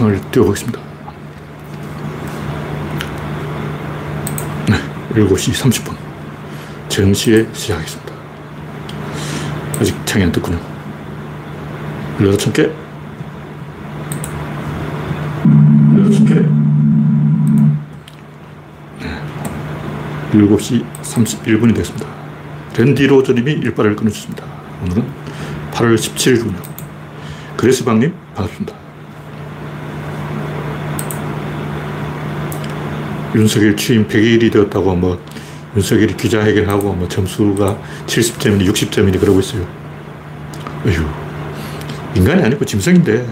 창을 띄워보겠습니다. 네, 7시 30분. 정시에 시작하겠습니다. 아직 창이 안 떴군요. 18개. 18개. 네. 7시 31분이 됐습니다. 랜디 로저님이 일발을 끊어주습니다 오늘은 8월 17일군요. 그레스방님, 반갑습니다. 윤석열 취임 100일이 되었다고 뭐 윤석열이 기자회견하고 뭐 점수가 70점이니 60점이니 그러고 있어요. 어휴, 인간이 아니고 짐승인데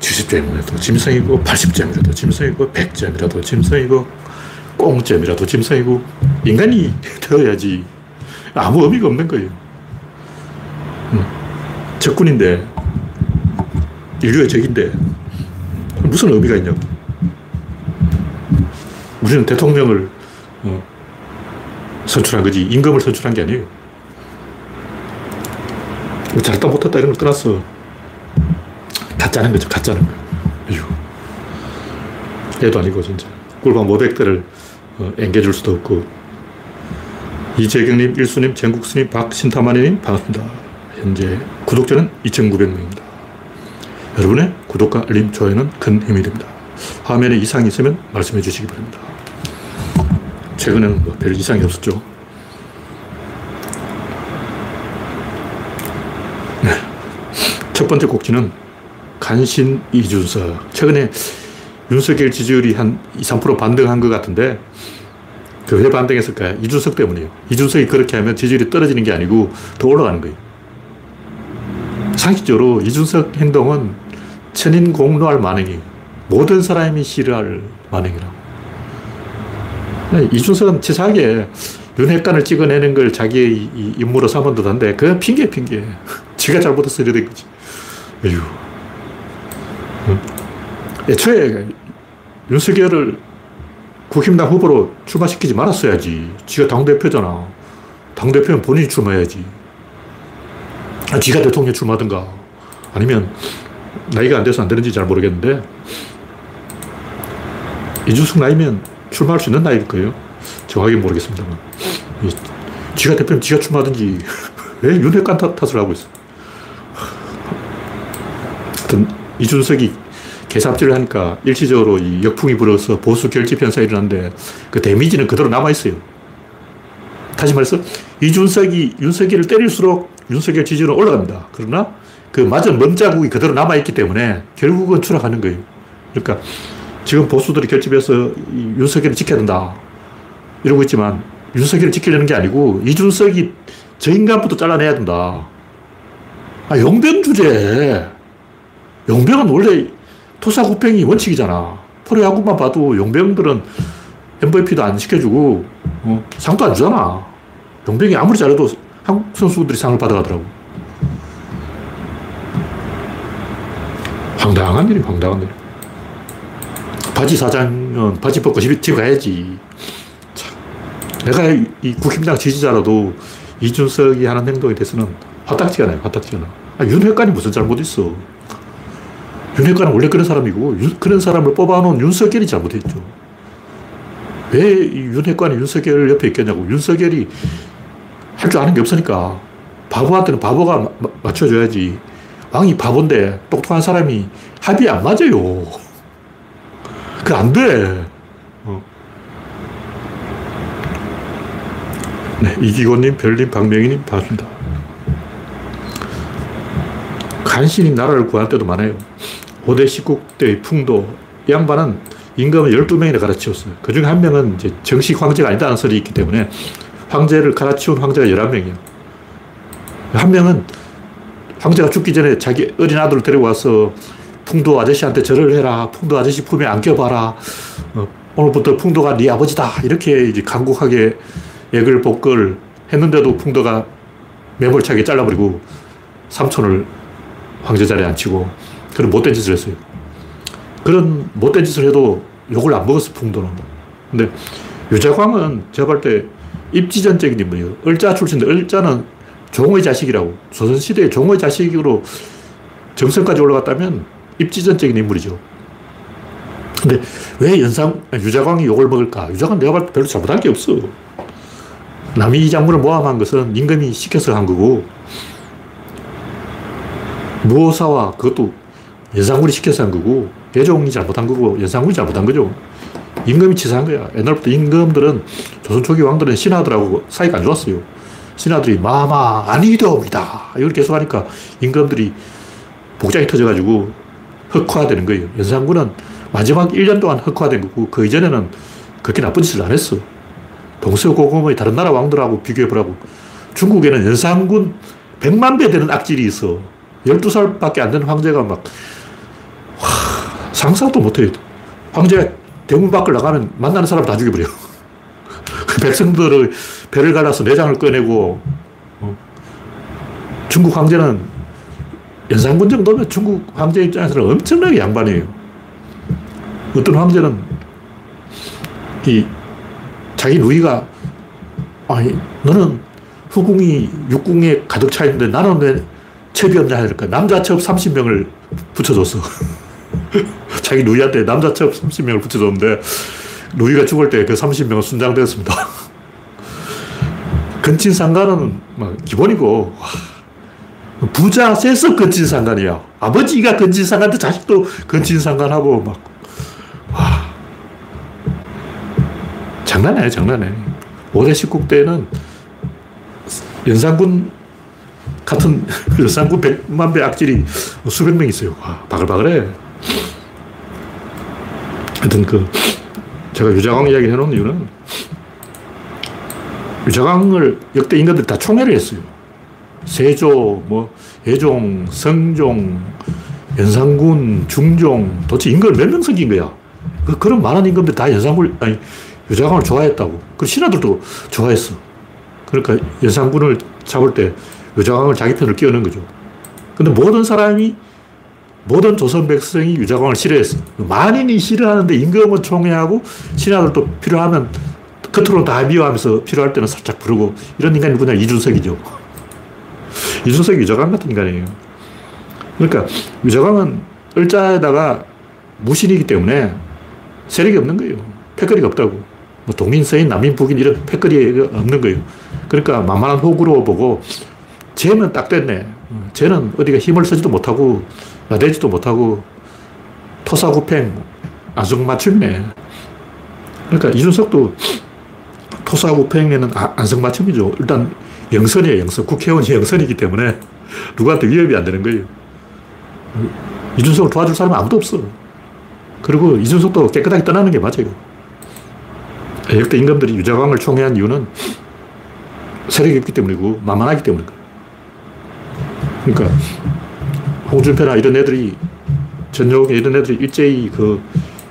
70점이라도 짐승이고 80점이라도 짐승이고 100점이라도 짐승이고 꽁점이라도 짐승이고 인간이 되어야지 아무 의미가 없는 거예요. 적군인데 인류의 적인데 무슨 의미가 있냐고. 우리는 대통령을 어, 선출한 거지 임금을 선출한 게 아니에요. 뭐 잘했다 못했다 이런 걸 떠나서 가짜는 거죠. 가짜는 거. 에휴. 애도 아니고 진짜. 꿀밤 500대를 어, 앵겨줄 수도 없고. 이재경님, 일수님, 전국수님, 박신타마니님 반갑습니다. 현재 구독자는 2,900명입니다. 여러분의 구독과 알림, 좋아요는 큰 힘이 됩니다. 화면에 이상이 있으면 말씀해 주시기 바랍니다. 최근에는 뭐 별 이상이 없었죠. 네. 첫 번째 곡지는 간신 이준석. 최근에 윤석열 지지율이 한 2, 3% 반등한 것 같은데 그 왜 반등했을까요? 이준석 때문이에요. 이준석이 그렇게 하면 지지율이 떨어지는 게 아니고 더 올라가는 거예요. 상식적으로 이준석 행동은 천인공노할 만행이에요. 모든 사람이 싫어할 만행이라고. 네, 이준석은 치사하게 윤핵관을 찍어내는 걸 자기의 임무로 삼은 듯 한데 그건 핑계 핑계. 지가 잘못해서 이래 된 거지. 에휴. 애초에 윤석열을 국힘당 후보로 출마시키지 말았어야지. 지가 당대표잖아. 당대표는 본인이 출마해야지. 아, 지가 대통령 출마하든가. 아니면 나이가 안 돼서 안 되는지 잘 모르겠는데 이준석 나이면 출마할 수 있는 나이일 거예요. 정확히 모르겠습니다만. 지가 대표면 지가 출마하든지 왜 윤핵관 탓을 하고 있어. 하여튼 이준석이 개삽질을 하니까 일시적으로 이 역풍이 불어서 보수 결집 현상이 일어났는데 그 데미지는 그대로 남아있어요. 다시 말해서 이준석이 윤석열을 때릴수록 윤석열 지지율은 올라갑니다. 그러나 그 맞은 먼자국이 그대로 남아있기 때문에 결국은 추락하는 거예요. 그러니까 지금 보수들이 결집해서 윤석열을 지켜야 된다. 이러고 있지만 윤석열을 지키려는 게 아니고 이준석이 저 인간부터 잘라내야 된다. 아, 용병 주제. 용병은 원래 토사구팽이 원칙이잖아. 프로야구만 봐도 용병들은 MVP도 안 시켜주고 어, 상도 안 주잖아. 용병이 아무리 잘해도 한국 선수들이 상을 받아가더라고. 황당한 일이 황당한 일. 바지 사장은 바지 벗고 집에 가야지. 참. 내가 이 국힘당 지지자라도 이준석이 하는 행동에 대해서는 화딱지가 나요, 화딱지가 나. 아, 윤핵관이 무슨 잘못 있어. 윤핵관은 원래 그런 사람이고, 윤, 그런 사람을 뽑아놓은 윤석열이 잘못했죠. 왜 윤핵관이 윤석열 옆에 있겠냐고. 윤석열이 할 줄 아는 게 없으니까. 바보한테는 바보가 마, 맞춰줘야지. 왕이 바본데 똑똑한 사람이 합이 안 맞아요. 그 안 돼. 어. 네, 이기곤님, 별님, 박명희님, 반갑습니다. 간신히 나라를 구할 때도 많아요. 5대 19대의 풍도. 이 양반은 임금을 12명이나 갈아치웠어요. 그 중에 한 명은 이제 정식 황제가 아니다는 설이 있기 때문에 황제를 갈아치운 황제가 11명이에요. 한 명은 황제가 죽기 전에 자기 어린 아들을 데리고 와서 풍도 아저씨한테 절을 해라. 풍도 아저씨 품에 안겨봐라. 어, 오늘부터 풍도가 네 아버지다. 이렇게 이제 간곡하게 액을 복걸 했는데도 풍도가 매몰차게 잘라버리고 삼촌을 황제 자리에 앉히고 그런 못된 짓을 했어요. 그런 못된 짓을 해도 욕을 안 먹었어, 풍도는. 근데 유자광은 제가 볼 때 입지전적인 인물이에요. 을자 출신인데 을자는 종의 자식이라고. 조선시대에 종의 자식으로 정선까지 올라갔다면 입지전적인 인물이죠. 근데 왜 연상, 유자광이 욕을 먹을까? 유자광 내가 봤을 때 별로 잘못한 게 없어. 남이 이 작물을 모함한 것은 임금이 시켜서 한 거고, 무호사와 그것도 연상군이 시켜서 한 거고, 대종이 잘못한 거고, 연상군이 잘못한 거죠. 임금이 치사한 거야. 옛날부터 임금들은 조선 초기 왕들은 신하들하고 사이가 안 좋았어요. 신하들이 마마 아니되옵니다. 이걸 계속 하니까 임금들이 복장이 터져가지고 흑화되는 거예요. 연산군은 마지막 1년 동안 흑화된 거고 그 이전에는 그렇게 나쁜 짓을 안 했어. 동서고금의 다른 나라 왕들하고 비교해보라고. 중국에는 연산군 100만 배 되는 악질이 있어. 12살밖에 안 되는 황제가 막, 와, 상상도 못해. 황제가 대문 밖을 나가면 만나는 사람 다 죽여버려. 그 백성들의 배를 갈라서 내장을 꺼내고, 어. 중국 황제는 연산군 정도면 중국 황제 입장에서는 엄청나게 양반이에요. 어떤 황제는 이 자기 누이가 아니 너는 후궁이 육궁에 가득 차 있는데 나는 왜 첩이 없냐 하니까 남자 첩 30명을 붙여줬어. 자기 누이한테 남자 첩 30명을 붙여줬는데 누이가 죽을 때 그 30명은 순장되었습니다. 근친상간은 뭐 기본이고 부자 세서 근친상간이야. 아버지가 근친상간데 자식도 근친상간하고 막 와. 장난 아니야, 장난 아니야. 5대 19 때는 연산군 같은 연산군 100만 배 악질이 수백 명 있어요. 와, 바글바글해. 하여튼 그, 제가 유자광 이야기 해놓은 이유는 유자광을 역대 인간들이 다 총애를 했어요. 세조, 뭐, 예종, 성종, 연산군, 중종, 도대체 임금을 몇명 섬긴 거야. 그, 그런 많은 임금들 다 연산군, 아니, 유자광을 좋아했다고. 그 신하들도 좋아했어. 그러니까 연산군을 잡을 때 유자광을 자기 편을 끼워넣은 거죠. 근데 모든 사람이, 모든 조선 백성이 유자광을 싫어했어. 만인이 싫어하는데 임금은 총애하고 신하들도 필요하면 겉으로 다 미워하면서 필요할 때는 살짝 부르고 이런 인간이 누구냐? 이준석이죠. 이준석이 유자광 같은 인간이에요. 그러니까 유자광은 을자에다가 무신이기 때문에 세력이 없는 거예요. 패거리가 없다고. 뭐 동민, 서인, 남인, 북인 이런 패거리가 없는 거예요. 그러니까 만만한 호구로 보고 쟤는 딱 됐네. 쟤는 어디가 힘을 쓰지도 못하고 나대지도 못하고 토사구팽 안성맞춤이네. 그러니까 이준석도 토사구팽에는 아, 안성맞춤이죠. 일단 영선이에요, 영선. 국회의원이 영선이기 때문에 누구한테 위협이 안 되는 거예요. 이준석을 도와줄 사람은 아무도 없어. 그리고 이준석도 깨끗하게 떠나는 게 맞아요. 역대 임금들이 유자광을 총애한 이유는 세력이 없기 때문이고 만만하기 때문이고. 그러니까 홍준표나 이런 애들이 전용에 이런 애들이 일제히 그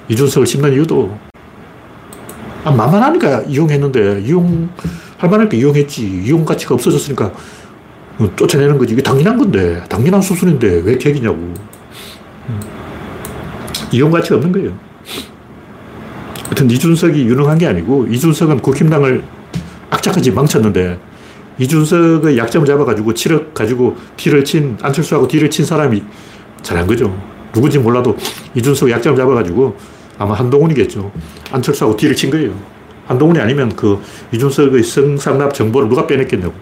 이준석을 씹는 이유도 아, 만만하니까 이용했는데 이용 할 만하니까 이용했지. 이용 가치가 없어졌으니까 뭐 쫓아내는 거지. 이게 당연한 건데, 당연한 수순인데 왜 계기냐고. 음. 이용 가치가 없는 거예요. 하여튼 이준석이 유능한 게 아니고 이준석은 국힘당을 악착같이 망쳤는데 이준석의 약점을 잡아가지고 7억 가지고 뒤를 친, 안철수하고 뒤를 친 사람이 잘한 거죠. 누군지 몰라도 이준석 약점을 잡아가지고 아마 한동훈이겠죠. 안철수하고 뒤를 친 거예요. 한동훈이 아니면 그 이준석의 성상납 정보를 누가 빼냈겠냐고.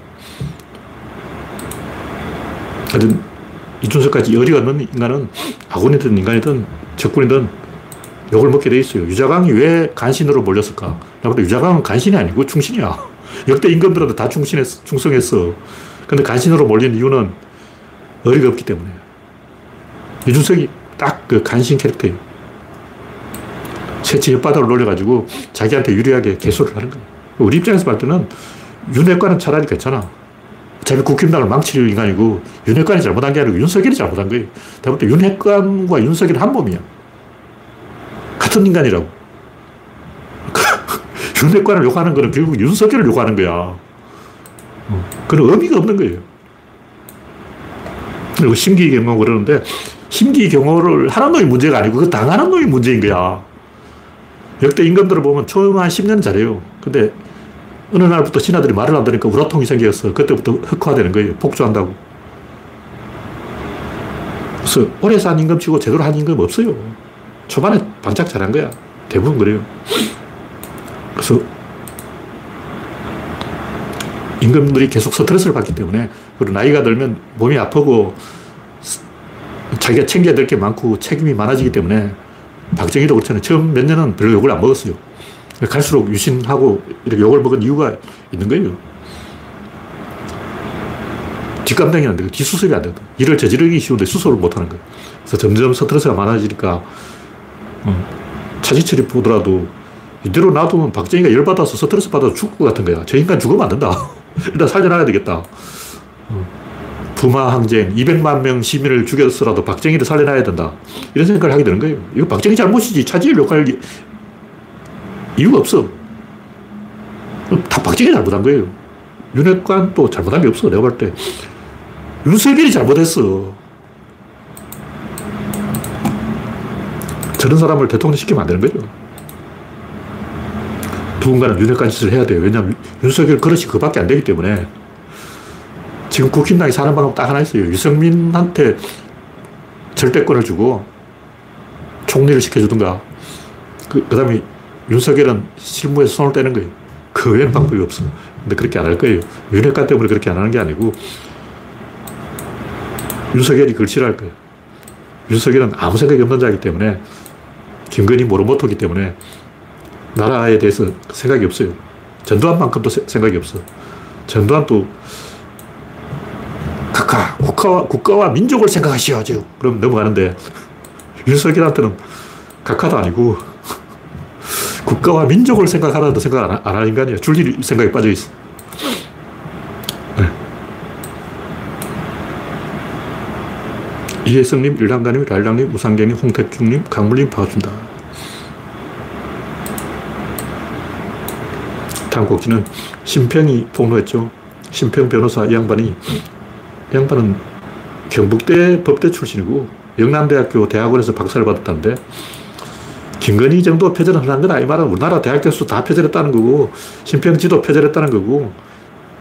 하여튼 이준석까지 열이 없는 인간은 아군이든 인간이든 적군이든 욕을 먹게 돼 있어요. 유자광이 왜 간신으로 몰렸을까? 나보다 유자광은 간신이 아니고 충신이야. 역대 임금들한테 다 충신했, 충성했어. 근데 간신으로 몰린 이유는 어리가 없기 때문에. 이준석이 딱 그 간신 캐릭터예요. 새치 혓바닥을 놀려가지고 자기한테 유리하게 개소를 하는 거예요. 우리 입장에서 볼 때는 윤핵관은 차라리 괜찮아. 어차피 국힘당을 망칠 인간이고 윤핵관이 잘못한 게 아니고 윤석열이 잘못한 거예요. 볼때 윤핵관과 윤석열은 한 몸이야. 같은 인간이라고. 윤핵관을 욕하는 거는 결국 윤석열을 욕하는 거야. 그런 의미가 없는 거예요. 그리고 심기경호 그러는데 심기경호를 하는 놈이 문제가 아니고 그 당하는 놈이 문제인 거야. 역대 임금들을 보면 처음 한 10년 잘해요. 근데 어느 날부터 신하들이 말을 안 들으니까 우라통이 생겼어. 그때부터 흑화되는 거예요. 폭주한다고. 그래서 오래 산 임금 치고 제대로 한 임금 없어요. 초반에 반짝 잘한 거야. 대부분 그래요. 그래서 임금들이 계속 스트레스를 받기 때문에 그리고 나이가 들면 몸이 아프고 자기가 챙겨야 될 게 많고 책임이 많아지기 때문에 박정희도 그렇잖아요. 처음 몇 년은 별로 욕을 안 먹었어요. 갈수록 유신하고 이렇게 욕을 먹은 이유가 있는 거예요. 뒷감당이 안 되고 뒷수습이 안 되고 일을 저지르기 쉬운데 수습을 못 하는 거예요. 그래서 점점 스트레스가 많아지니까 어, 차지철이 보더라도 이대로 놔두면 박정희가 열받아서 스트레스 받아서 죽을 것 같은 거야. 저 인간 죽으면 안 된다. 일단 살려놔야 되겠다. 어, 부마 항쟁, 200만 명 시민을 죽였어라도 박정희를 살려놔야 된다. 이런 생각을 하게 되는 거예요. 이거 박정희 잘못이지. 차지를 욕할 이유가 없어. 다 박정희 잘못한 거예요. 윤핵관도 잘못한 게 없어. 내가 볼 때. 윤석열이 잘못했어. 저런 사람을 대통령 시키면 안 되는 거죠. 누군가는 윤핵관 짓을 해야 돼요. 왜냐하면 윤석열 그릇이 그밖에 안 되기 때문에 지금 국힘당이 사는 방법 딱 하나 있어요. 유승민한테 절대권을 주고 총리를 시켜주든가. 그, 그 다음에 윤석열은 실무에서 손을 떼는 거예요. 그 외엔 방법이 없어. 근데 그렇게 안 할 거예요. 윤핵관 때문에 그렇게 안 하는 게 아니고 윤석열이 그걸 싫어할 거예요. 윤석열은 아무 생각이 없는 자이기 때문에 김건희 모로모토기 때문에 나라에 대해서 생각이 없어요. 전두환만큼도 생각이 없어. 전두환도 각하, 국가와, 국가와 민족을 생각하시오죠. 그럼 넘어가는데 윤석열한테는 각하도 아니고 국가와 민족을 생각하라도 생각 안, 안 하는 인간이야. 줄일 생각에 빠져 있어. 이혜성님, 일랑가님, 랄랑님, 우상경님, 홍택중님, 강물님 반갑습니다. 다음 곡지는 심평이 폭로했죠. 심평 변호사 이 양반이 이 양반은 경북대 법대 출신이고 영남대학교 대학원에서 박사를 받았다는데 김건희 정도 표절을 한 건, 이 말은 우리나라 대학 교수 다 표절했다는 거고, 심평지도 표절했다는 거고,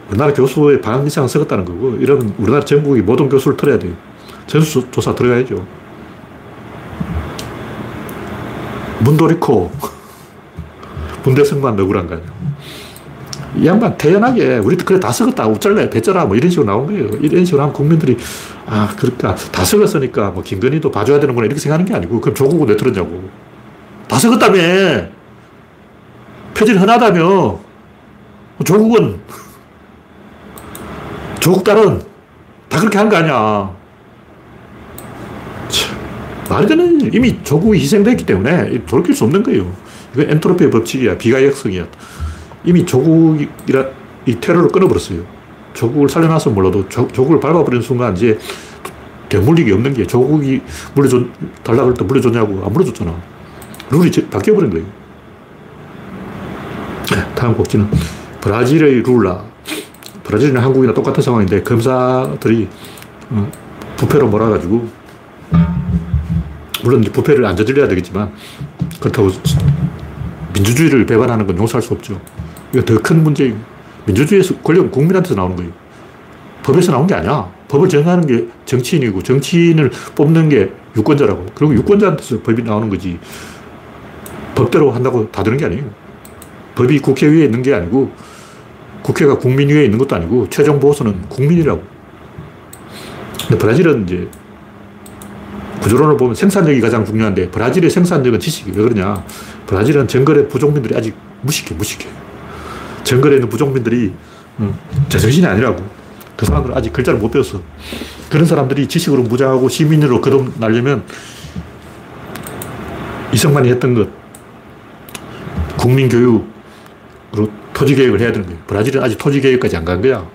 우리나라 교수의 반 이상 썩었다는 거고, 이러면 우리나라 전국의 모든 교수를 털어야 돼요. 전수조사 들어가야죠. 문도리코. 문대성만 억울한 거 아니야. 이 양반 태연하게 우리 그래 다 썩었다 어쩔래 배쩌라 뭐 이런 식으로 나온 거예요. 이런 식으로 하면 국민들이 아 그러니까 다 썩었으니까 뭐 김건희도 봐줘야 되는구나 이렇게 생각하는 게 아니고 그럼 조국은 왜 틀었냐고. 다 썩었다며. 표절이 흔하다며. 조국은 조국 딸은 다 그렇게 한 거 아니야. 말이 되는 일. 이미 조국이 희생됐기 때문에 돌이킬 수 없는 거예요. 이건 엔트로피의 법칙이야. 비가역성이야. 이미 조국이라 이 테러를 끊어버렸어요. 조국을 살려놨으면 몰라도 조, 국을 밟아버리는 순간 이제 되물리기 없는 게 조국이 물려줘, 달라고 할때 물려줬냐고 안 물려줬잖아. 룰이 바뀌어버린 거예요. 다음 곡지는 브라질의 룰라. 브라질이나 한국이나 똑같은 상황인데 검사들이 어, 부패로 몰아가지고 물론 부패를 안 저질러야 되겠지만 그렇다고 민주주의를 배반하는 건 용서할 수 없죠. 이거 더 큰 문제예요. 민주주의에서 권력은 국민한테서 나오는 거예요. 법에서 나온 게 아니야. 법을 정하는 게 정치인이고 정치인을 뽑는 게 유권자라고. 그리고 유권자한테서 법이 나오는 거지. 법대로 한다고 다 되는 게 아니에요. 법이 국회 위에 있는 게 아니고 국회가 국민 위에 있는 것도 아니고 최종 보수는 국민이라고. 근데 브라질은 이제 구조론을 보면 생산력이 가장 중요한데 브라질의 생산력은 지식이 왜 그러냐. 브라질은 정글의 부족민들이 아직 무식해, 무식해. 정글에 있는 부족민들이 음, 제정신이 아니라고. 그 사람들은 아직 글자를 못 배웠어. 그런 사람들이 지식으로 무장하고 시민으로 거듭나려면 이승만이 했던 것, 국민교육으로 토지개혁을 해야 되는 거예요. 브라질은 아직 토지개혁까지 안 간 거야.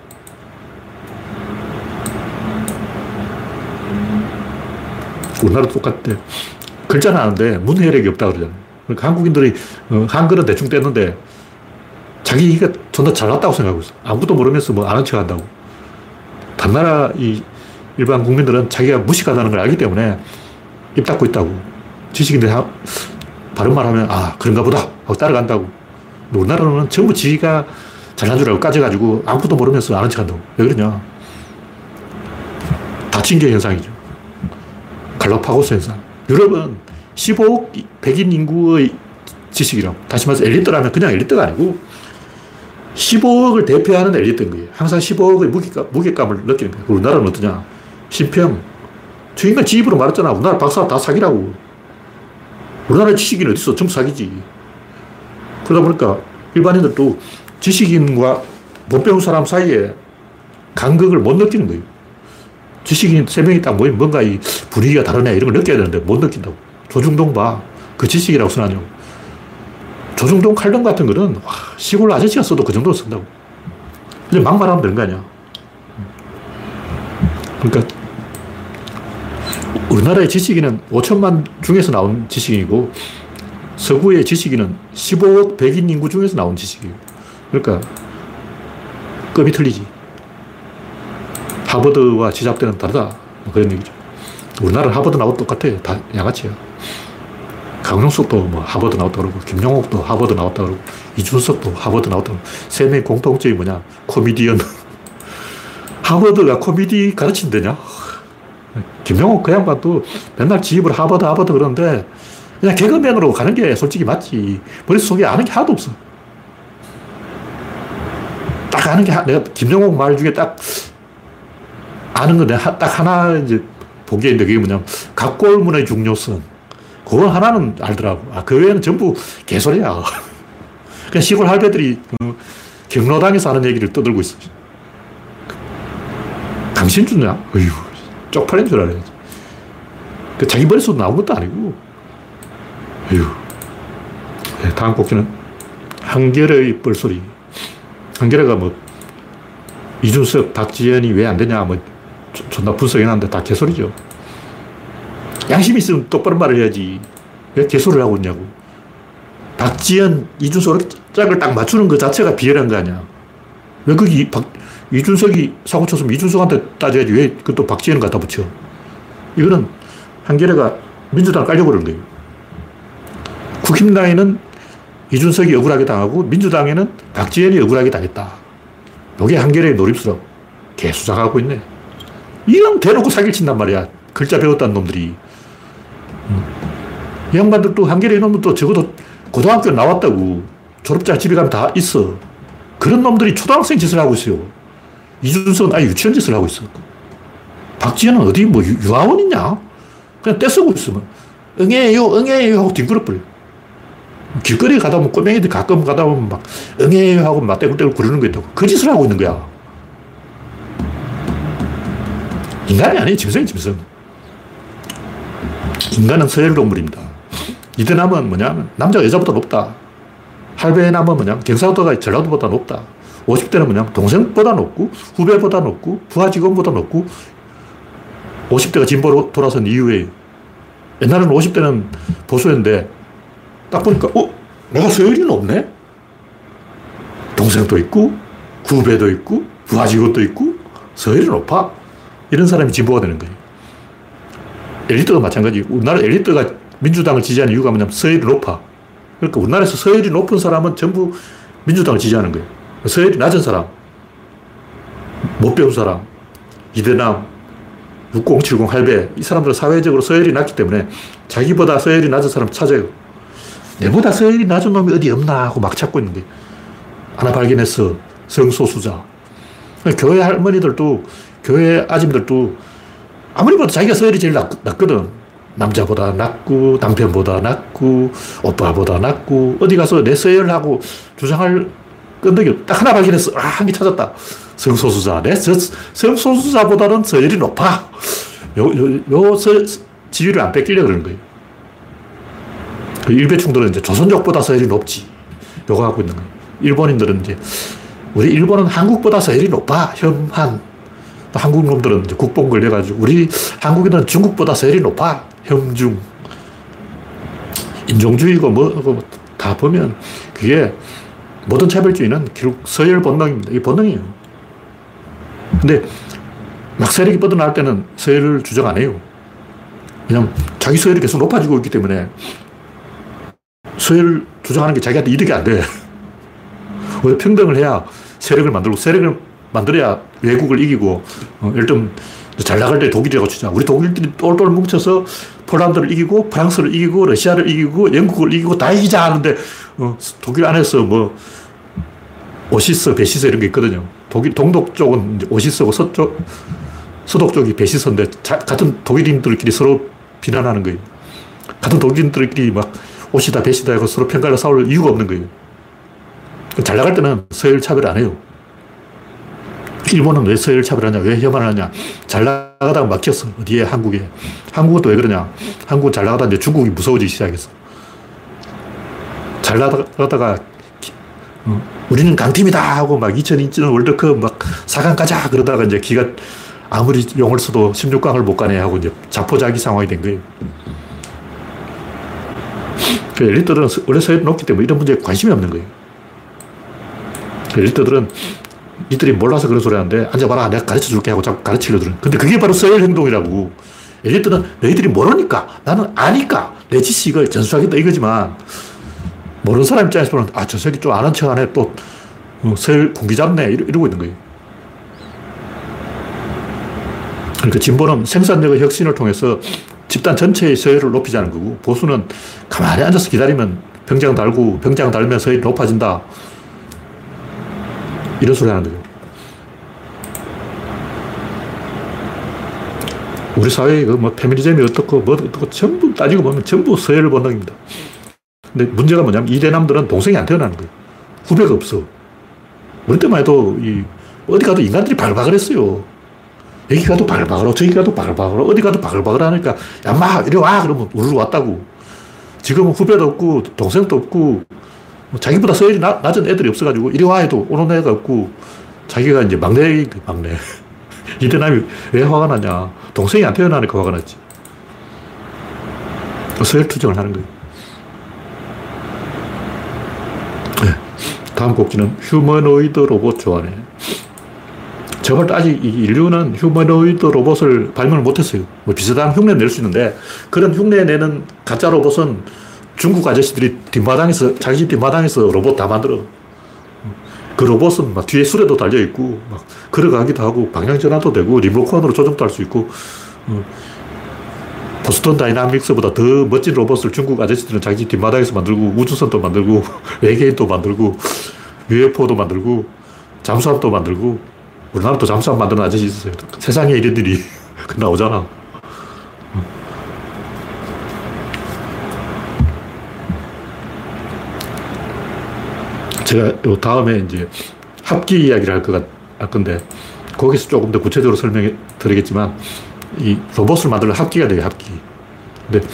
우리나라도 똑같대. 글자는 아는데 문해력이 없다 그러잖아요. 그러니까 한국인들이 어, 한글은 대충 뗐는데 자기가 존나 잘났다고 생각하고 있어. 아무것도 모르면서 뭐 아는 척 한다고. 단나라 이 일반 국민들은 자기가 무식하다는 걸 알기 때문에 입 닫고 있다고. 지식인데 하, 바른 말 하면 아, 그런가 보다 하고 따라간다고. 우리나라는 전부 지가 잘난 줄 알고 까져가지고 아무것도 모르면서 아는 척 한다고. 왜 그러냐. 다친개 현상이죠. 갈라파고스 현상. 유럽은 15억 백인 인구의 지식이라고. 다시 말해서 엘리트라면 그냥 엘리트가 아니고 15억을 대표하는 엘리트인 거예요. 항상 15억의 무게감, 무게감을 느끼는 거예요. 우리나라는 어떠냐? 심평. 저 인간 지 입으로 말했잖아. 우리나라 박사 다 사기라고. 우리나라 지식인 어딨어? 전부 사기지. 그러다 보니까 일반인들도 지식인과 못 배운 사람 사이에 간극을 못 느끼는 거예요. 지식인 세 명이 딱 모이면 뭔가 이 분위기가 다르네 이런 걸 느껴야 되는데 못 느낀다고. 조중동 봐. 그 지식이라고 써놨냐고. 조중동 칼럼 같은 거는 와, 시골 아저씨가 써도 그 정도로 쓴다고. 그냥 막말하면 되는 거 아니야. 그러니까 우리나라의 지식인은 5천만 중에서 나온 지식인이고 서구의 지식인은 15억 백인 인구 중에서 나온 지식이에요. 그러니까 급이 틀리지. 하버드와 지잡대는 다르다. 뭐 그런 얘기죠. 우리나라는 하버드 나오고 똑같아요. 다 양아치야. 강용석도 뭐 하버드 나왔다 그러고, 김용옥도 하버드 나왔다 그러고, 이준석도 하버드 나왔다 그러고, 세 명의 공통점이 뭐냐? 코미디언. 하버드가 코미디 가르친대냐? 김용옥 그 양반도 맨날 지입을 하버드, 하버드 그러는데, 그냥 개그맨으로 가는 게 솔직히 맞지. 머릿속에 아는 게 하나도 없어. 딱 아는 게, 내가 김용옥 말 중에 딱 아는 거 내가 딱 하나 이제 본 게 있는데 그게 뭐냐면, 각골문의 중요성. 그걸 하나는 알더라고. 아, 그 외에는 전부 개소리야. 그냥 시골 할배들이 어, 경로당에서 하는 얘기를 떠들고 있어. 당신 주냐? 어휴, 쪽팔린 줄 알아야지. 그 자기 머릿속 나온 것도 아니고. 어휴. 네, 다음 곡기는 한결의 뻘소리. 한결의가 뭐, 이준석, 박지현이 왜 안 되냐, 뭐, 존나 분석해놨는데 다 개소리죠. 양심 있으면 똑바로 말을 해야지. 왜 개소리를 하고 있냐고. 박지현, 이준석 짝을 딱 맞추는 그 자체가 비열한 거 아니야. 왜 거기 박, 이준석이 사고 쳤으면 이준석한테 따져야지 왜 그것도 박지현 갖다 붙여. 이거는 한겨레가 민주당을 그런 거예요. 국힘당에는 이준석이 억울하게 당하고 민주당에는 박지현이 억울하게 당했다. 이게 한겨레의 노립수라고. 개수작하고 있네. 이런 대놓고 사기를 친단 말이야. 글자 배웠다는 놈들이. 이 양반들도 한겨레 이놈들도 적어도 고등학교 나왔다고. 졸업장 집에 가면 다 있어. 그런 놈들이 초등학생 짓을 하고 있어요. 이준석은 아예 유치원 짓을 하고 있어. 박지현은 어디 뭐 유, 아원이냐 그냥 떼쓰고 있으면 응애요, 응애요 하고 뒹굴어버려. 길거리에 가다 보면 꼬맹이들 가끔 가다 보면 막 응애요 하고 막 떼굴떼굴 구르는 거 있다고. 그 짓을 하고 있는 거야. 인간이 아니에요. 짐승이 짐승. 인간은 서열 동물입니다. 이대남은 뭐냐면 남자가 여자보다 높다. 할배 남은 뭐냐면 경상도가 전라도보다 높다. 50대는 뭐냐면 동생보다 높고 후배보다 높고 부하 직원보다 높고 50대가 진보로 돌아선 이후에 옛날에는 50대는 보수였는데 딱 보니까 어? 내가 서열이 높네? 동생도 있고 후배도 있고 부하 직원도 있고 서열이 높아. 이런 사람이 진보가 되는 거예요. 엘리트가 마찬가지. 우리나라 엘리트가 민주당을 지지하는 이유가 뭐냐면 서열이 높아. 그러니까 우리나라에서 서열이 높은 사람은 전부 민주당을 지지하는 거예요. 서열이 낮은 사람, 못 배운 사람, 이대남, 6070 할배, 이 사람들은 사회적으로 서열이 낮기 때문에 자기보다 서열이 낮은 사람 찾아요. 내보다 서열이 낮은 놈이 어디 없나 하고 막 찾고 있는 게 하나 발견했어. 성소수자. 교회 할머니들도, 교회 아줌들도 아무리 봐도 자기가 서열이 제일 낮, 낮거든. 남자보다 낮고, 남편보다 낮고, 오빠보다 낮고, 어디 가서 내 서열하고 주장할 끈덕이 딱 하나 발견했어. 아, 한 개 찾았다. 성소수자. 내 저, 성소수자보다는 서열이 높아. 요, 요, 요 서, 지위를 안 뺏기려고 그러는 거예요. 그 일배충들은 이제 조선족보다 서열이 높지. 요거 하고 있는 거예요. 일본인들은 이제, 우리 일본은 한국보다 서열이 높아. 혐한. 한국 놈들은 국뽕 걸려가지고, 우리 한국인은 중국보다 서열이 높아. 혐중. 인종주의고 뭐, 다 보면 그게 모든 차별주의는 결국 서열 본능입니다. 이 본능이에요. 근데 막 세력이 뻗어나갈 때는 서열을 주장 안 해요. 왜냐면 자기 서열이 계속 높아지고 있기 때문에 서열 주장하는 게 자기한테 이득이 안 돼. 평등을 해야 세력을 만들고 세력을 만들어야 외국을 이기고 어, 예를 들면 잘 나갈 때 독일이라고 치자. 우리 독일들이 똘똘 뭉쳐서 폴란드를 이기고 프랑스를 이기고 러시아를 이기고 영국을 이기고 다 이기자 하는데 어, 독일 안에서 뭐 오시스, 베시스 이런 게 있거든요. 독일 동독 쪽은 Ossis고 서쪽 서독 쪽이 Wessis인데 자, 같은 독일인들끼리 서로 비난하는 거예요. 같은 독일인들끼리 막 Ossi다 Wessi다 하고 서로 평가를 싸울 이유가 없는 거예요. 잘 나갈 때는 서열 차별 안 해요. 일본은 왜 서열 차별하냐? 왜 혐한하냐? 잘 나가다가 막혔어. 어디에? 한국에. 한국은 또 왜 그러냐? 한국은 잘 나가다 이제 중국이 무서워지기 시작했어. 잘 나가다가 어, 우리는 강팀이다 하고 막 2002년 월드컵 막 4강 가자 그러다가 이제 기가 아무리 용을 써도 16강을 못 가네 하고 이제 자포자기 상황이 된 거예요. 그 엘리트들은 원래 서열이 높기 때문에 이런 문제에 관심이 없는 거예요. 그 엘리트들은 이들이 몰라서 그런 소리 하는데 앉아봐라 내가 가르쳐 줄게 하고 자꾸 가르치려들은. 근데 그게 바로 서열 행동이라고. 엘리트는 너희들이 모르니까 나는 아니까 내 지식을 전수하겠다 이거지만 모르는 사람 입장에서 보면 아저 새끼 좀 아는 척 하네 또. 어, 서열 공기 잡네 이러고 있는 거예요. 그러니까 진보는 생산력의 혁신을 통해서 집단 전체의 서열을 높이자는 거고 보수는 가만히 앉아서 기다리면 병장 달고 병장 달면 서열이 높아진다 이런 소리 하는 거예요. 우리 사회의 그뭐 페미니즘이 어떻고 뭐 어떻고 전부 따지고 보면 전부 서열 본능입니다. 근데 문제가 뭐냐면 이대남들은 동생이 안 태어나는 거예요. 후배가 없어. 우리 때만 해도 이 어디 가도 인간들이 바글바글 했어요. 여기 가도 바글바글 하고 저기 가도 바글바글 하고 어디 가도 바글바글 하니까 야, 마, 이리 와! 그러면 우르르 왔다고. 지금은 후배도 없고 동생도 없고 뭐 자기보다 서열이 나, 낮은 애들이 없어가지고 이리 와 해도 오는 애가 없고 자기가 이제 막내, 막내. 이대남이 왜 화가 나냐. 동생이 안 태어나니까 화가 났지. 서열 투정을 하는 거예요. 네. 다음 곡지는 휴머노이드 로봇 좋아하네. 저걸 아직 인류는 휴머노이드 로봇을 발명을 못했어요. 뭐 비슷한 흉내 낼 수 있는데 그런 흉내 내는 가짜 로봇은 중국 아저씨들이 뒷마당에서, 자기 집 뒷마당에서 로봇 다 만들어. 그 로봇은 막 뒤에 수레도 달려있고, 막 걸어가기도 하고, 방향전환도 되고, 리모컨으로 조정도 할 수 있고, 어, 보스턴 다이나믹스보다 더 멋진 로봇을 중국 아저씨들은 자기 집 뒷마당에서 만들고, 우주선도 만들고, 외계인도 만들고, UFO도 만들고, 잠수함도 만들고, 우리나라도 잠수함 만드는 아저씨 있어요. 세상에 이런 일이 나오잖아. 제가 요 다음에 이제 합기 이야기를 할, 것, 할 건데, 거기서 조금 더 구체적으로 설명해 드리겠지만, 이 로봇을 만들면 합기가 돼요, 합기. 근데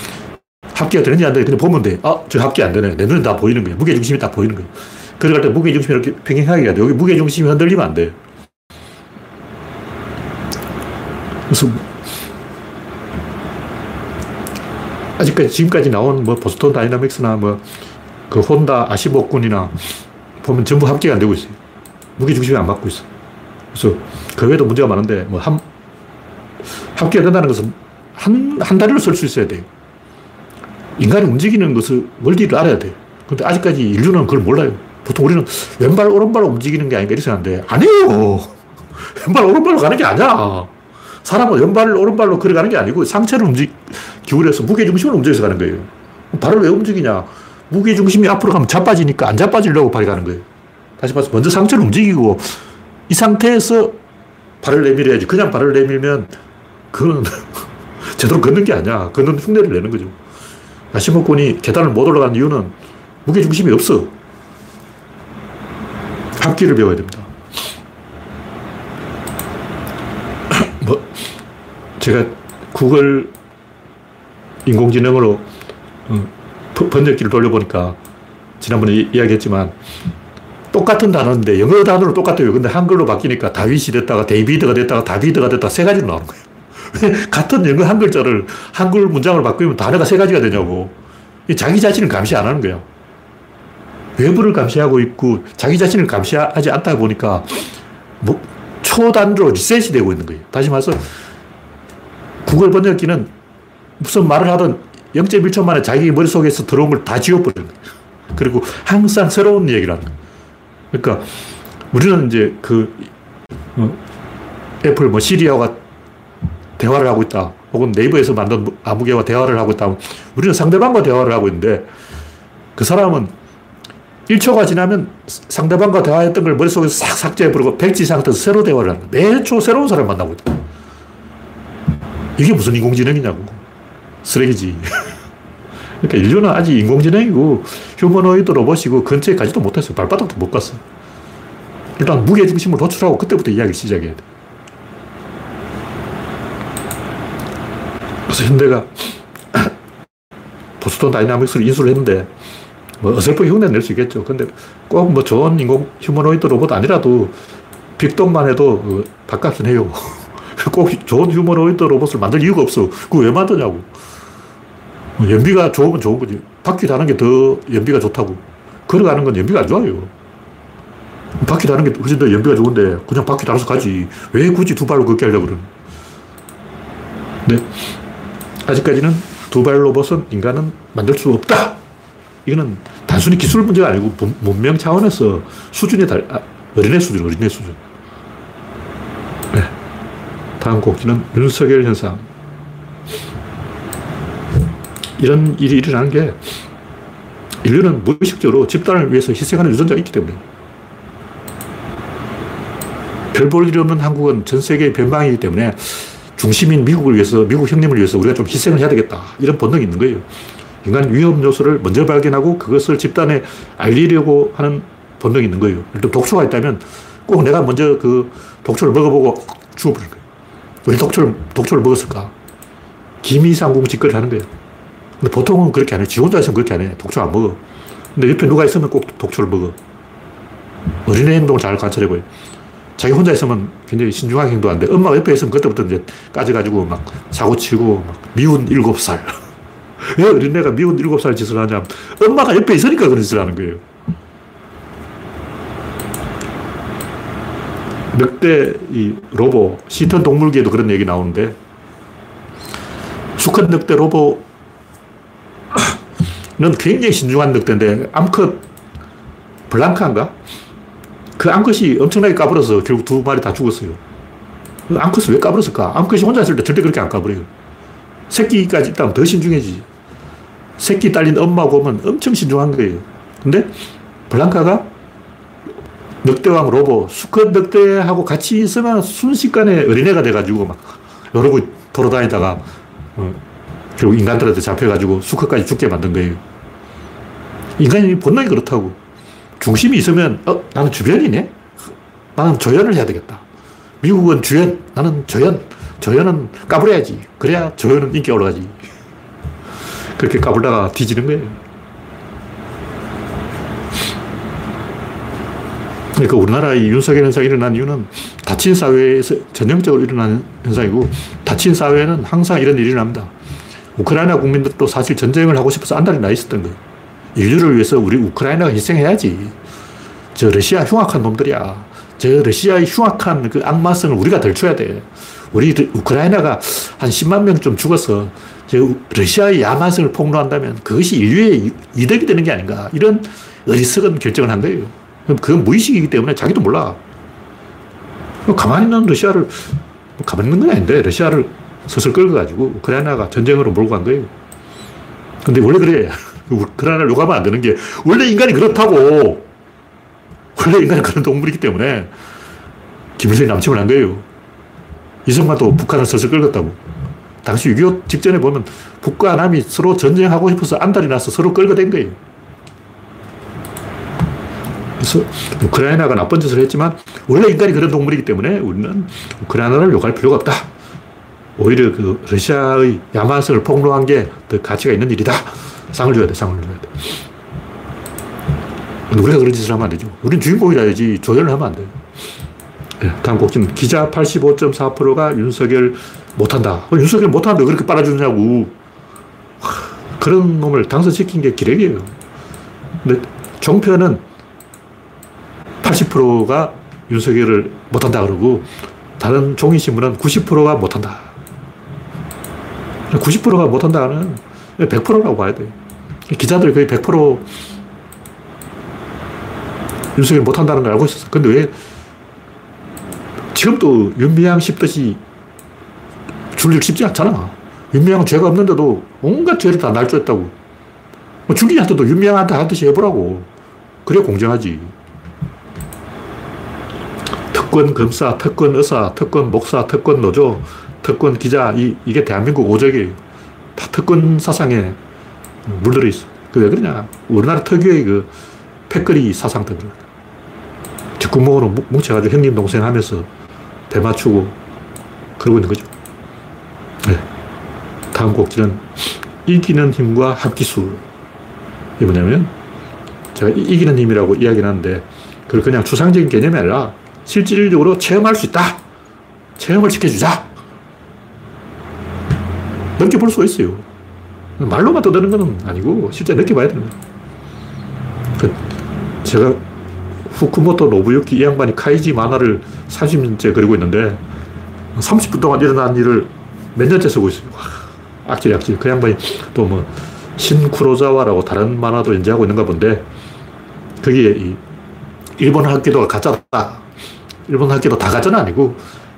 합기가 되는지 안 되는지 그냥 보면 돼. 아, 저 합기 안 되네. 내 눈에 다 보이는 거예요. 무게중심이 딱 보이는 거예요. 그러갈 때 무게중심이 이렇게 평행하게 가야 돼. 여기 무게중심이 흔들리면 안 돼. 그래서 아직까지 지금까지 나온 뭐 보스턴 다이나믹스나 뭐 그 혼다 아시복군이나 보면 전부 합계가 안 되고 있어요. 무게중심이 안 맞고 있어. 그래서 그 외에도 문제가 많은데, 뭐, 한, 합계가 된다는 것은 한, 한 다리로 설 수 있어야 돼요. 인간이 움직이는 것을 원리를 알아야 돼요. 근데 아직까지 인류는 그걸 몰라요. 보통 우리는 왼발, 오른발로 움직이는 게 아닌가 이렇게 생각하는데, 아니에요! 왼발, 오른발로 가는 게 아니야. 사람은 왼발, 오른발로 걸어가는 게 아니고 상체를 움직, 기울여서 무게중심을 움직여서 가는 거예요. 발을 왜 움직이냐? 무게 중심이 앞으로 가면 자빠지니까 안 자빠지려고 발이 가는 거예요. 다시 말해서 먼저 상체를 움직이고 이 상태에서 발을 내밀어야지. 그냥 발을 내밀면 그건 제대로 걷는 게 아니야. 걷는 흉내를 내는 거죠. 아시모군이 계단을 못 올라간 이유는 무게 중심이 없어. 합기를 배워야 됩니다. 뭐 제가 구글 인공지능으로 어, 번역기를 돌려보니까 지난번에 이 야기했지만 똑같은 단어인데 영어 단어로 똑같아요. 근데 한글로 바뀌니까 다윗이 됐다가 데이비드가 됐다가 다비드가 됐다 세 가지로 나오는 거예요. 왜 같은 영어 한 글자를 한글 문장으로 바꾸면 단어가 세 가지가 되냐고. 자기 자신을 감시 안 하는 거예요. 외부를 감시하고 있고 자기 자신을 감시하지 않다 보니까 뭐 초단으로 리셋이 되고 있는 거예요. 다시 말해서 구글 번역기는 무슨 말을 하든 0.1초 만에 자기 머릿속에서 들어온 걸 다 지워버리는 거예요. 그리고 항상 새로운 얘기를 하는. 그러니까 우리는 이제 그 어, 애플 뭐 시리아와 대화를 하고 있다. 혹은 네이버에서 만든 아무개와 대화를 하고 있다. 우리는 상대방과 대화를 하고 있는데 그 사람은 1초가 지나면 상대방과 대화했던 걸 머릿속에서 싹 삭제해버리고 백지 상태에서 새로 대화를 하는 매초 새로운 사람 만나고 있다. 이게 무슨 인공지능이냐고. 쓰레기지. 그러니까 인류는 아직 인공지능이고 휴머노이드 로봇이고 근처에 가지도 못했어요. 발바닥도 못 갔어. 일단 무게 중심을 도출하고 그때부터 이야기 시작해야 돼. 그래서 현대가 보스턴 다이나믹스를 인수를 했는데 뭐 어설프게 흉내 낼 수 있겠죠. 근데 꼭 뭐 좋은 인공 휴머노이드 로봇 아니라도 BigDog만 해도 그 밥값은 해요. 꼭 좋은 휴머노이드 로봇을 만들 이유가 없어. 그거 왜 만드냐고. 뭐 연비가 좋으면 좋은 거지. 바퀴 다는 게 더 연비가 좋다고. 걸어가는 건 연비가 안 좋아요. 바퀴 다는 게 훨씬 더 연비가 좋은데 그냥 바퀴 달아서 가지. 왜 굳이 두 발로 걷게 하려고 그러는. 네. 아직까지는 두 발 로봇은 인간은 만들 수 없다. 이거는 단순히 기술 문제가 아니고 문명 차원에서 수준이 달, 아, 어린애 수준, 어린애 수준. 네. 다음 곡지는 윤석열 현상. 이런 일이 일어나는 게 인류는 무의식적으로 집단을 위해서 희생하는 유전자가 있기 때문에 별볼 일 없는 한국은 전 세계의 변방이기 때문에 중심인 미국을 위해서, 미국 형님을 위해서 우리가 좀 희생을 해야 되겠다. 이런 본능이 있는 거예요. 인간 위험 요소를 먼저 발견하고 그것을 집단에 알리려고 하는 본능이 있는 거예요. 일단 독초가 있다면 꼭 내가 먼저 그 독초를 먹어보고 죽어버린 거예요. 왜 독초를, 독초를 먹었을까? 기미상궁 짓거리를 하는 거예요. 근데 보통은 그렇게 안 해. 지 혼자 있으면 그렇게 안 해. 독초 안 먹어. 근데 옆에 누가 있으면 꼭 독초를 먹어. 어린애 행동을 잘 관찰해봐요. 자기 혼자 있으면 굉장히 신중하게 행동하는데 엄마가 옆에 있으면 그때부터 이제 까져가지고 막 사고 치고 막 미운 일곱 살. 왜 어린애가 미운 일곱 살 짓을 하냐. 엄마가 옆에 있으니까 그런 짓을 하는 거예요. 늑대 이 로보, 시턴 동물계에도 그런 얘기 나오는데 수컷 늑대 로보 는 굉장히 신중한 늑대인데 암컷 블랑카인가? 그 암컷이 엄청나게 까불어서 결국 두 마리 다 죽었어요. 그 암컷을 왜 까불었을까? 암컷이 혼자 있을 때 절대 그렇게 안 까불어요. 새끼까지 있다면 더 신중해지. 새끼 딸린 엄마 보면 엄청 신중한 거예요. 근데 블랑카가 늑대왕 로보, 수컷 늑대하고 같이 있으면 순식간에 어린애가 돼가지고 막 여러고 돌아다니다가 어, 결국 인간들한테 잡혀가지고 수컷까지 죽게 만든 거예요. 인간이 본능이 그렇다고. 중심이 있으면, 어, 나는 주변이네? 나는 조연을 해야 되겠다. 미국은 주연, 나는 조연. 조연은 까불어야지. 그래야 조연은 인기가 올라가지. 그렇게 까불다가 뒤지는 거예요. 그러니까 우리나라의 윤석열 현상이 일어난 이유는 닫힌 사회에서 전형적으로 일어나는 현상이고, 닫힌 사회에는 항상 이런 일이 일어납니다. 우크라이나 국민들도 사실 전쟁을 하고 싶어서 안달이 나 있었던 거예요. 인류를 위해서 우리 우크라이나가 희생해야지. 저 러시아 흉악한 놈들이야. 저 러시아의 흉악한 그 악마성을 우리가 덜쳐야 돼. 우리 우크라이나가 한 10만 명좀 죽어서 저 러시아의 야만성을 폭로한다면 그것이 인류의 이득이 되는 게 아닌가. 이런 어리석은 결정을 한 거예요. 그건 무의식이기 때문에 자기도 몰라. 가만히 있는 러시아를, 가만히 있는 건 아닌데, 러시아를 서슬 끌어가지고 우크라이나가 전쟁으로 몰고 간 거예요. 근데 원래 그래. 우크라이나를 욕하면 안 되는 게, 원래 인간이 그렇다고. 원래 인간은 그런 동물이기 때문에 김일성이 남침을 한 거예요. 이승만도 북한을 서슬 끌었다고. 당시 6.25 직전에 보면 북과 남이 서로 전쟁하고 싶어서 안달이 나서 서로 끌어댄 거예요. 그래서 우크라이나가 나쁜 짓을 했지만 원래 인간이 그런 동물이기 때문에 우리는 우크라이나를 욕할 필요가 없다. 오히려 그 러시아의 야만성을 폭로한 게 더 가치가 있는 일이다. 상을 줘야 돼, 상을 줘야 돼. 우리가 그런 짓을 하면 안 되죠. 우린 주인공이라야지 조연을 하면 안 돼요. 네, 다음 곡지는 기자 85.4%가 윤석열 못한다. 어, 윤석열 못하는데 그렇게 빨아주느냐고. 그런 놈을 당선시킨 게 기레기예요. 근데 종편은 80%가 윤석열을 못한다 그러고 다른 종이신문은 90%가 못한다. 90%가 못한다는 100%라고 봐야 돼. 기자들 거의 100% 윤석열 못한다는 걸 알고 있었어. 근데 왜 지금도 윤미향 씹듯이 줄일 쉽지 않잖아. 윤미향은 죄가 없는데도 온갖 죄를 다 날조했다고. 뭐 중기한테도 윤미향한테 하듯이 해보라고. 그래 공정하지. 특권 검사, 특권 의사, 특권 목사, 특권 노조, 특권 기자, 이, 이게 대한민국 오적이에요. 다 특권 사상에 물들어 있어. 그 왜 그러냐. 우리나라 특유의 그 패거리 사상 때문에. 뒷구멍으로 뭉쳐가지고 형님, 동생 하면서 대맞추고 그러고 있는 거죠. 네. 다음 곡지는 이기는 힘과 합기술. 이 뭐냐면 제가 이기는 힘이라고 이야기를 하는데 그걸 그냥 추상적인 개념이 아니라 실질적으로 체험할 수 있다. 체험을 시켜주자. 느껴볼 수가 있어요. 말로만 떠드는 건 아니고 실제 느껴봐야 되는 거예요. 그 제가 후쿠모토 노부유키 이 양반이 카이지 만화를 30년째 그리고 있는데 30분 동안 일어난 일을 몇 년째 쓰고 있어요. 악질, 악질. 그 양반이 또 뭐, 신쿠로자와라고 다른 만화도 연재하고 있는가 본데, 거기에 이 일본 학기도가 가짜다. 일본 학기도 다 가짜는 아니고,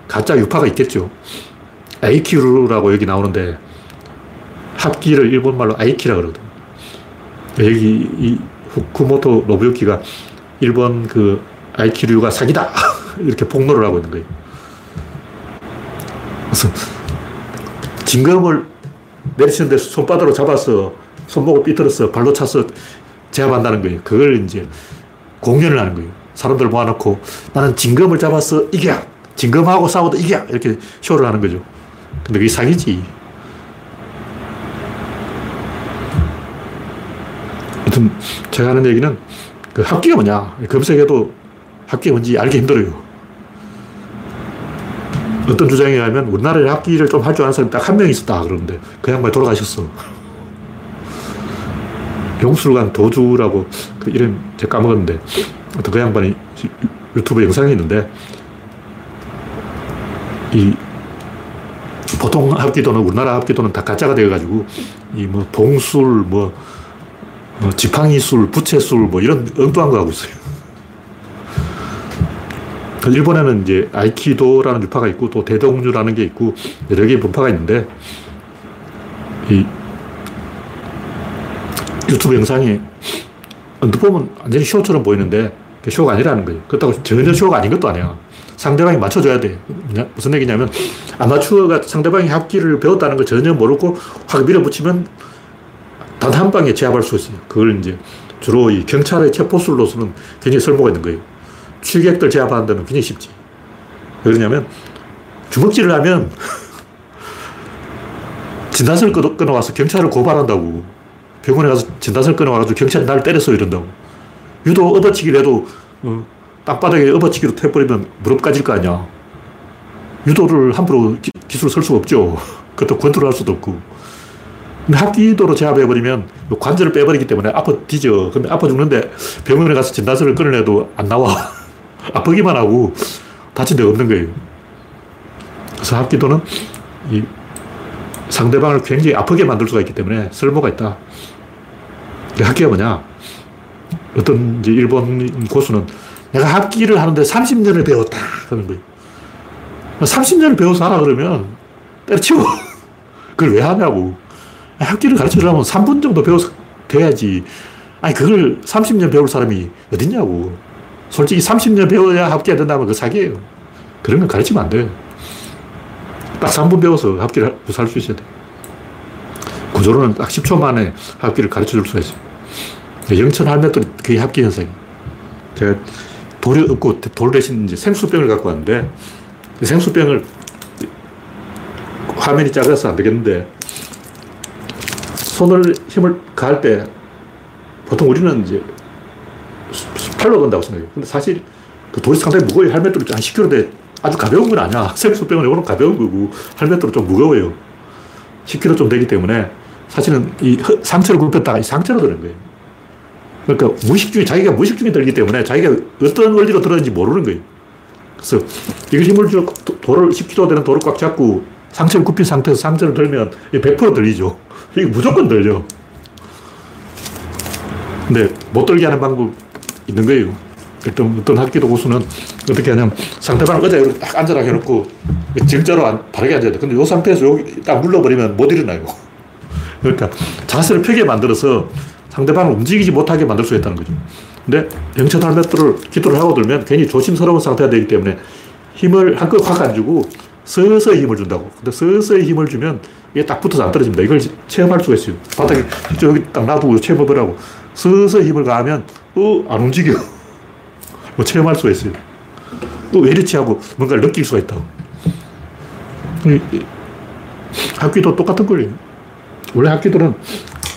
가짜 유파가 있겠죠. 아이키루라고 여기 나오는데, 합기를 일본말로 아이키라 그러거든. 여기 이 후쿠모토 노부유키가 일본 그 아이키류가 사기다. 이렇게 폭로를 하고 있는 거예요. 그래서 징검을 내리치는데 손바닥으로 잡아서 손목을 삐뚤어서 발로 차서 제압한다는 거예요. 그걸 이제 공연을 하는 거예요. 사람들 모아놓고 나는 징검을 잡아서 이겨! 징검하고 싸워도 이겨! 이렇게 쇼를 하는 거죠. 근데 그게 사기지. 아무튼 제가 하는 얘기는 그 합기가 뭐냐. 검색해도 합기가 뭔지 알기 힘들어요. 어떤 주장에 의하면 우리나라에 합기를 좀 할 줄 아는 사람이 딱 한 명 있었다 그러는데 그 양반이 돌아가셨어. 용술관 도주라고 그 이름 제가 까먹었는데 어떤 그 양반이 유튜브 영상이 있는데 이 보통 합기도는 우리나라 합기도는 다 가짜가 되어가지고 이 뭐 봉술 뭐, 뭐 지팡이술 부채술 뭐 이런 엉뚱한 거 하고 있어요. 그 일본에는 이제 아이키도라는 유파가 있고 또 대동주라는 게 있고 여러 개의 분파가 있는데 이 유튜브 영상이 언뜻 보면 완전히 쇼처럼 보이는데 그게 쇼가 아니라는 거예요. 그렇다고 전혀 쇼가 아닌 것도 아니야. 상대방이 맞춰줘야 돼. 무슨 얘기냐면 아마추어가 상대방이 합기를 배웠다는 걸 전혀 모르고 확 밀어붙이면 단 한 방에 제압할 수 있어요. 그걸 이제 주로 이 경찰의 체포술로서는 굉장히 쓸모가 있는 거예요. 취객들 제압하는 데는 굉장히 쉽지. 왜 그러냐면 주먹질을 하면 진단서를 끊어와서 경찰을 고발한다고. 병원에 가서 진단서를 끊어와가지고 경찰이 나를 때렸어 이런다고. 유도 업어치기를 해도 어, 땅바닥에 업어치기로 태버리면 무릎 까질 거 아니야. 유도를 함부로 기, 기술을 쓸 수가 없죠. 그것도 컨트롤 할 수도 없고. 근데 합기도로 제압해버리면 관절을 빼버리기 때문에 아파 뒤져. 근데 아파 죽는데 병원에 가서 진단서를 끊어내도 안 나와. 아프기만 하고 다친 데가 없는 거예요. 그래서 합기도는 이 상대방을 굉장히 아프게 만들 수가 있기 때문에 쓸모가 있다. 합기가 뭐냐? 어떤 이제 일본 고수는 내가 합기를 하는데 30년을 배웠다. 그런 거예요. 30년을 배워서 하라 그러면 때려치워. 그걸 왜 하냐고. 합기를 가르쳐 주려면 3분 정도 배워서 돼야지. 아니, 그걸 30년 배울 사람이 어딨냐고. 솔직히 30년 배워야 합기가 된다면 그 사기예요. 그런 거 가르치면 안 돼. 딱 3분 배워서 합기를 구사할 수 있어야 돼. 구조로는 딱 10초 만에 합기를 가르쳐 줄 수가 있어요. 영천 할매들이 그게 합기 현상이에요. 제가 돌이 없고 돌 대신 이제 생수병을 갖고 왔는데 생수병을 화면이 작아서 안 되겠는데 손을 힘을 가할 때 보통 우리는 이제 팔로 건다고 생각해요. 근데 사실 그 돌이 상당히 무거워요. 할매돌이 한 10kg인데 아주 가벼운 건 아니야. 생수병은 이거는 가벼운 거고 할매돌은 좀 무거워요. 10kg 좀 되기 때문에 사실은 이 상처를 굽혔다가 이 상처로 드는 거예요. 그러니까 무의식 중에 자기가 무의식 중에 들기 때문에 자기가 어떤 원리로 들었는지 모르는 거예요. 그래서 이걸 힘을 주 돌을 10kg 되는 돌을 꽉 잡고 상처를 굽힌 상태에서 상처를 들면 100% 들리죠. 이게 무조건 들려. 근데 못 들게 하는 방법 있는 거예요. 어떤, 어떤 학기도 고수는 어떻게 하냐면 상대방을 의자에 이렇게 딱 앉아라 해놓고 질자로 바르게 앉아야 돼. 근데 이 상태에서 여기 딱 눌러버리면 못 일어나요. 그러니까 자세를 펴게 만들어서 상대방을 움직이지 못하게 만들 수 있다는 거죠. 근데 영천 할매들을 기도를 하고 들면 괜히 조심스러운 상태가 되기 때문에 힘을 한껏 확 안 주고 서서히 힘을 준다고. 근데 서서히 힘을 주면 이게 딱 붙어서 안 떨어집니다. 이걸 체험할 수가 있어요. 바닥에 여기 딱 놔두고 체험해보라고. 서서히 힘을 가하면, 어, 안 움직여. 뭐 체험할 수가 있어요. 또 외리치 하고 뭔가를 느낄 수가 있다고. 학기도 똑같은 거예요. 원래 학기들은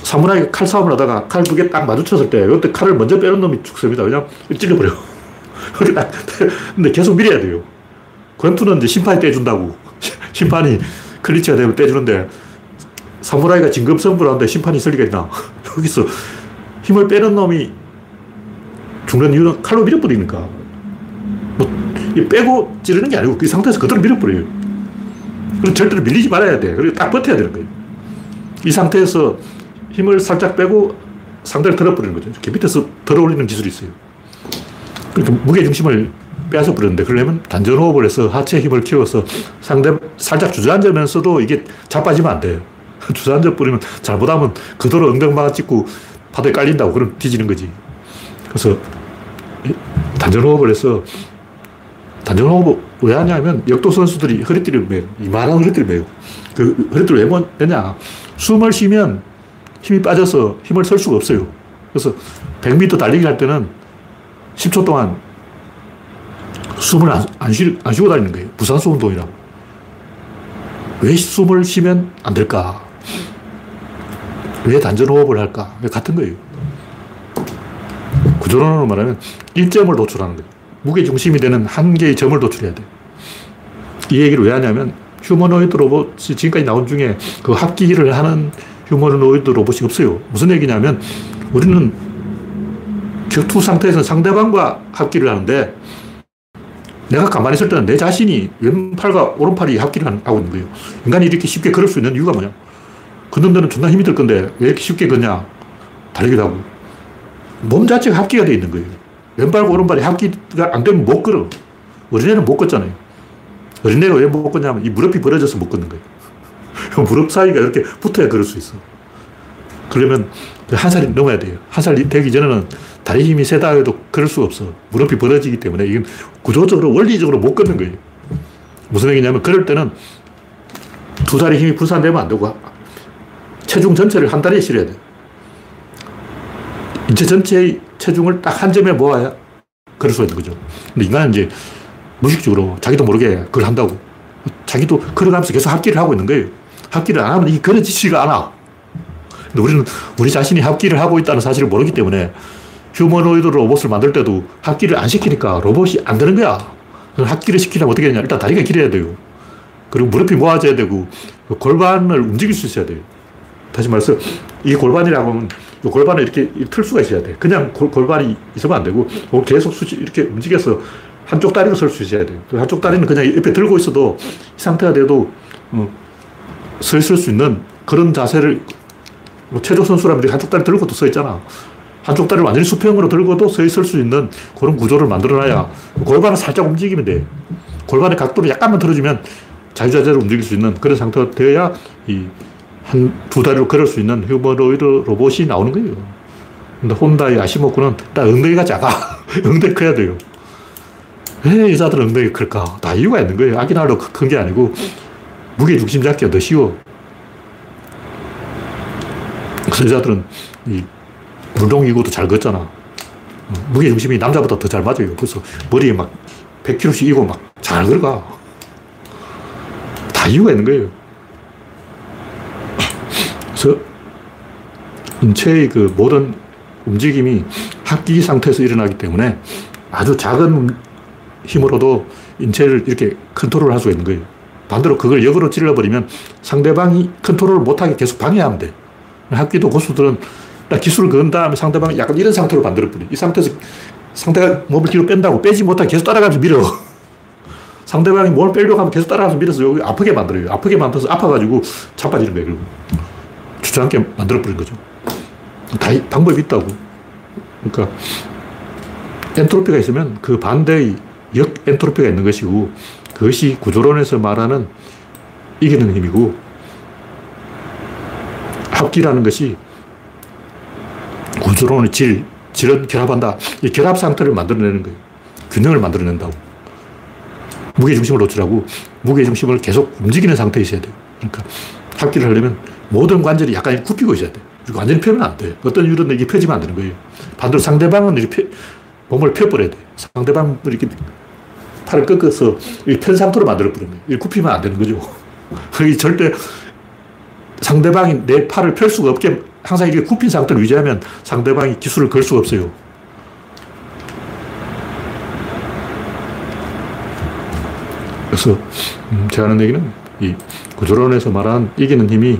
사무라이 칼 싸움을 하다가 칼 두 개 딱 마주쳤을 때, 이때 칼을 먼저 빼는 놈이 죽습니다. 왜냐면 찔려버려. 근데 계속 밀어야 돼요. 권투는 이제 심판이 떼준다고. 심판이 클리치가 되면 떼주는데, 사무라이가 진검승부를 하는데 심판이 있을 리가 있나. 여기서 힘을 빼는 놈이 죽는 이유는 칼로 밀어버리니까. 뭐, 빼고 찌르는 게 아니고 그 상태에서 그대로 밀어버려요. 그럼 절대로 밀리지 말아야 돼. 그리고 딱 버텨야 되는 거예요. 이 상태에서 힘을 살짝 빼고 상대를 들어버리는 거죠. 이렇게 밑에서 들어올리는 기술이 있어요. 그러니까 무게중심을 빼앗아 버리는데, 그러려면 단전호흡을 해서 하체 힘을 키워서 상대 살짝 주저앉으면서도 이게 자빠지면 안 돼요. 주저앉아 버리면 잘못하면 그대로 엉덩방아 찍고 바닥에 깔린다고 그럼 뒤지는 거지. 그래서 단전호흡을 해서 단전호흡을 왜 하냐면 역도 선수들이 허리띠를 매요. 이만한 허리띠를 매요. 그 허리띠를 왜 매냐. 숨을 쉬면 힘이 빠져서 힘을 쓸 수가 없어요. 그래서 100m 달리기 할 때는 10초 동안 숨을 안, 안, 쉬, 안 쉬고 다니는 거예요. 부산수 운동이라고. 왜 숨을 쉬면 안 될까? 왜 단전호흡을 할까? 같은 거예요. 구조론으로 말하면 1점을 도출하는 거예요. 무게중심이 되는 한 개의 점을 도출해야 돼요. 이 얘기를 왜 하냐면 휴머노이드 로봇이 지금까지 나온 중에 그 합기를 하는 휴머노이드 로봇이 없어요. 무슨 얘기냐면 우리는 격투 상태에서 상대방과 합기를 하는데 내가 가만히 있을 때는 내 자신이 왼팔과 오른팔이 합기를 하고 있는 거예요. 인간이 이렇게 쉽게 걸을 수 있는 이유가 뭐냐? 걷는 데는 존나 힘이 들 건데 왜 이렇게 쉽게 걷냐? 달리기도 하고. 몸 자체가 합기가 되어 있는 거예요. 왼발과 오른발이 합기가 안 되면 못 걸어. 어린애는 못 걷잖아요. 어린애가 왜 못 걷냐면 이 무릎이 벌어져서 못 걷는 거예요. 무릎 사이가 이렇게 붙어야 걸을 수 있어. 그러면 한 살이 넘어야 돼요. 한 살이 되기 전에는 다리 힘이 세다 해도 걸을 수가 없어. 무릎이 벌어지기 때문에 이건 구조적으로 원리적으로 못 걷는 거예요. 무슨 얘기냐면 그럴 때는 두 다리 힘이 분산되면 안 되고 체중 전체를 한 다리에 실어야 돼. 인체 전체의 체중을 딱 한 점에 모아야 걸을 수 있는 거죠. 근데 인간은 이제 무식적으로 자기도 모르게 그걸 한다고. 자기도 걸어가면서 계속 합기를 하고 있는 거예요. 합기를 안 하면 이게 걸어지지가 않아. 근데 우리는 우리 자신이 합기를 하고 있다는 사실을 모르기 때문에 휴머노이드 로봇을 만들 때도 합기를 안 시키니까 로봇이 안 되는 거야. 합기를 시키려면 어떻게 되냐. 일단 다리가 길어야 돼요. 그리고 무릎이 모아져야 되고 골반을 움직일 수 있어야 돼요. 다시 말해서 이 골반이라고 하면 이 골반을 이렇게 틀 수가 있어야 돼. 그냥 골, 반이 있으면 안 되고 계속 수직 이렇게 움직여서 한쪽 다리로 설 수 있어야 돼요. 한쪽 다리는 그냥 옆에 들고 있어도 이 상태가 돼도 어, 서 있을 수 있는 그런 자세를 뭐 체조 선수라면 한쪽 다리 들고도 서 있잖아. 한쪽 다리를 완전히 수평으로 들고도 서 있을 수 있는 그런 구조를 만들어놔야 골반을 살짝 움직이면 돼. 골반의 각도를 약간만 틀어주면 자유자재로 움직일 수 있는 그런 상태가 되어야 이 한 두 다리로 걸을 수 있는 휴머노이드 로봇이 나오는 거예요. 근데 혼다의 아시모쿠는 딱 엉덩이가 작아. 엉덩이 커야 돼요. 왜 여자들은 엉덩이 클까? 다 이유가 있는 거예요. 아기날로 큰 게 아니고 무게 중심 잡기가 더 쉬워. 그래서 여자들은 이 운동이고도 잘 걷잖아. 무게 중심이 남자보다 더 잘 맞아요. 그래서 머리에 막 100kg씩 이고 막 잘 걸어가. 다 이유가 있는 거예요. 그래서 인체의 그 모든 움직임이 합기 상태에서 일어나기 때문에 아주 작은 힘으로도 인체를 이렇게 컨트롤 할 수가 있는 거예요. 반대로 그걸 역으로 찔러버리면 상대방이 컨트롤을 못하게 계속 방해하면 돼. 합기도 고수들은 기술을 그은 다음에 상대방이 약간 이런 상태로 만들어버려. 이 상태에서 상대가 몸을 뒤로 뺀다고 빼지 못하게 계속 따라가면서 밀어. 상대방이 몸을 빼려고 하면 계속 따라가서 밀어서 여기 아프게 만들어요. 아프게 만들어서 아파가지고 자빠지는 거예요. 주저앉게 만들어버린 거죠. 다 방법이 있다고. 그러니까 엔트로피가 있으면 그 반대의 역 엔트로피가 있는 것이고 그것이 구조론에서 말하는 이기는 힘이고 합기라는 것이 구조론의 질, 질은 결합한다. 이 결합 상태를 만들어내는 거예요. 균형을 만들어낸다고. 무게중심을 놓치라고 무게중심을 계속 움직이는 상태에 있어야 돼요. 그러니까 합기를 하려면 모든 관절이 약간 굽히고 있어야 돼요. 완전히 펴면 안 돼요. 어떤 이유로 이게 펴지면 안 되는 거예요. 반대로 상대방은 이렇게 펴, 몸을 펴버려야 돼요. 상대방을 이렇게 팔을 꺾어서 편 상태로 만들어버리는 거예요. 이렇게 굽히면 안 되는 거죠. 절대 상대방이 내 팔을 펼 수가 없게 항상 이렇게 굽힌 상태를 유지하면 상대방이 기술을 걸 수가 없어요. 그래서 음, 제가 하는 얘기는 이 구조론에서 말한 이기는 힘이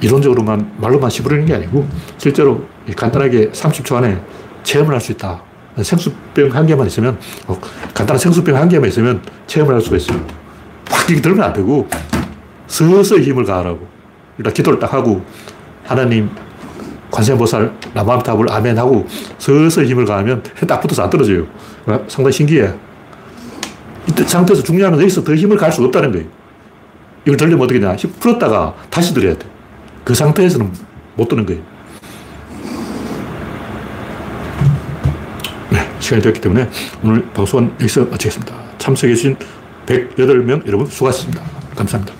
이론적으로만 말로만 씹으려는 게 아니고 실제로 간단하게 30초 안에 체험을 할 수 있다. 생수병 한 개만 있으면 어, 간단한 생수병 한 개만 있으면 체험을 할 수가 있어요. 확 이렇게 들면 안 되고 서서히 힘을 가하라고. 일단 기도를 딱 하고 하나님 관세음보살 남암탑을 아멘하고 서서히 힘을 가하면 딱 붙어서 안 떨어져요. 상당히 신기해. 이때 상태에서 중요한 건 여기서 더 힘을 갈 수가 없다는 거예요. 이걸 들려면 어떻게 되냐. 힘 풀었다가 다시 들여야 돼. 그 상태에서는 못 드는 거예요. 네, 시간이 되었기 때문에 오늘 방송은 여기서 마치겠습니다. 참석해주신 108명 여러분 수고하셨습니다. 감사합니다.